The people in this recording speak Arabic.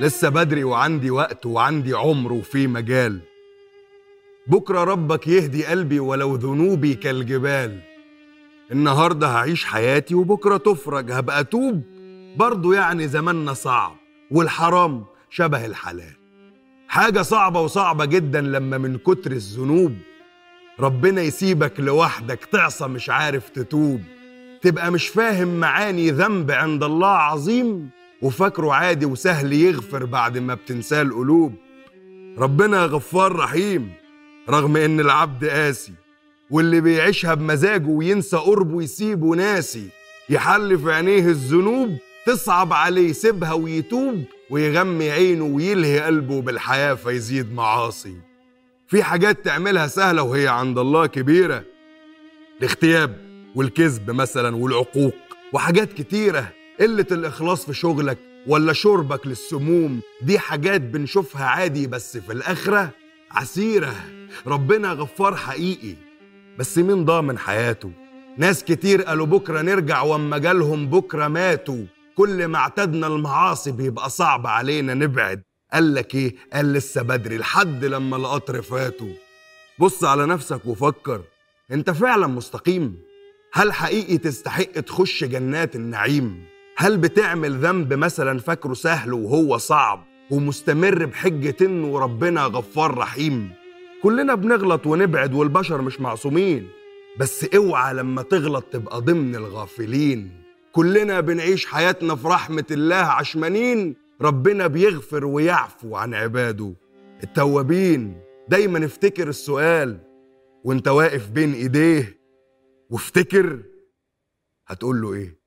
لسه بدري وعندي وقت وعندي عمر وفي مجال. بكرة ربك يهدي قلبي ولو ذنوبي كالجبال. النهاردة هعيش حياتي وبكرة تفرج. هبقى توب برضو يعني زماننا صعب والحرام شبه الحلال. حاجة صعبة وصعبة جدا لما من كتر الذنوب ربنا يسيبك لوحدك تعصى مش عارف تتوب. تبقى مش فاهم معاني ذنب عند الله عظيم؟ وفاكره عادي وسهل يغفر بعد ما بتنساه القلوب. ربنا غفار رحيم رغم إن العبد قاسي واللي بيعيشها بمزاجه وينسى قربه يسيبه ناسي يحل في عينيه الذنوب تصعب عليه يسيبها ويتوب ويغمي عينه ويلهي قلبه بالحياة فيزيد معاصي. في حاجات تعملها سهلة وهي عند الله كبيرة. الاغتياب والكذب مثلا والعقوق وحاجات كتيرة. قلة الإخلاص في شغلك ولا شربك للسموم دي حاجات بنشوفها عادي بس في الآخرة عسيرة. ربنا غفار حقيقي بس مين ضامن حياته؟ ناس كتير قالوا بكرة نرجع واما جالهم بكرة ماتوا. كل ما اعتدنا المعاصي بيبقى صعب علينا نبعد. قال لك إيه؟ قال لسه بدري لحد لما القطر فاتوا. بص على نفسك وفكر أنت فعلا مستقيم؟ هل حقيقي تستحق تخش جنات النعيم؟ هل بتعمل ذنب مثلا فاكره سهل وهو صعب ومستمر بحجة إنه ربنا غفار رحيم؟ كلنا بنغلط ونبعد والبشر مش معصومين بس اوعى لما تغلط تبقى ضمن الغافلين. كلنا بنعيش حياتنا في رحمة الله عشمانين ربنا بيغفر ويعفو عن عباده. التوابين دايما افتكر السؤال وانت واقف بين إيديه وافتكر هتقول له إيه؟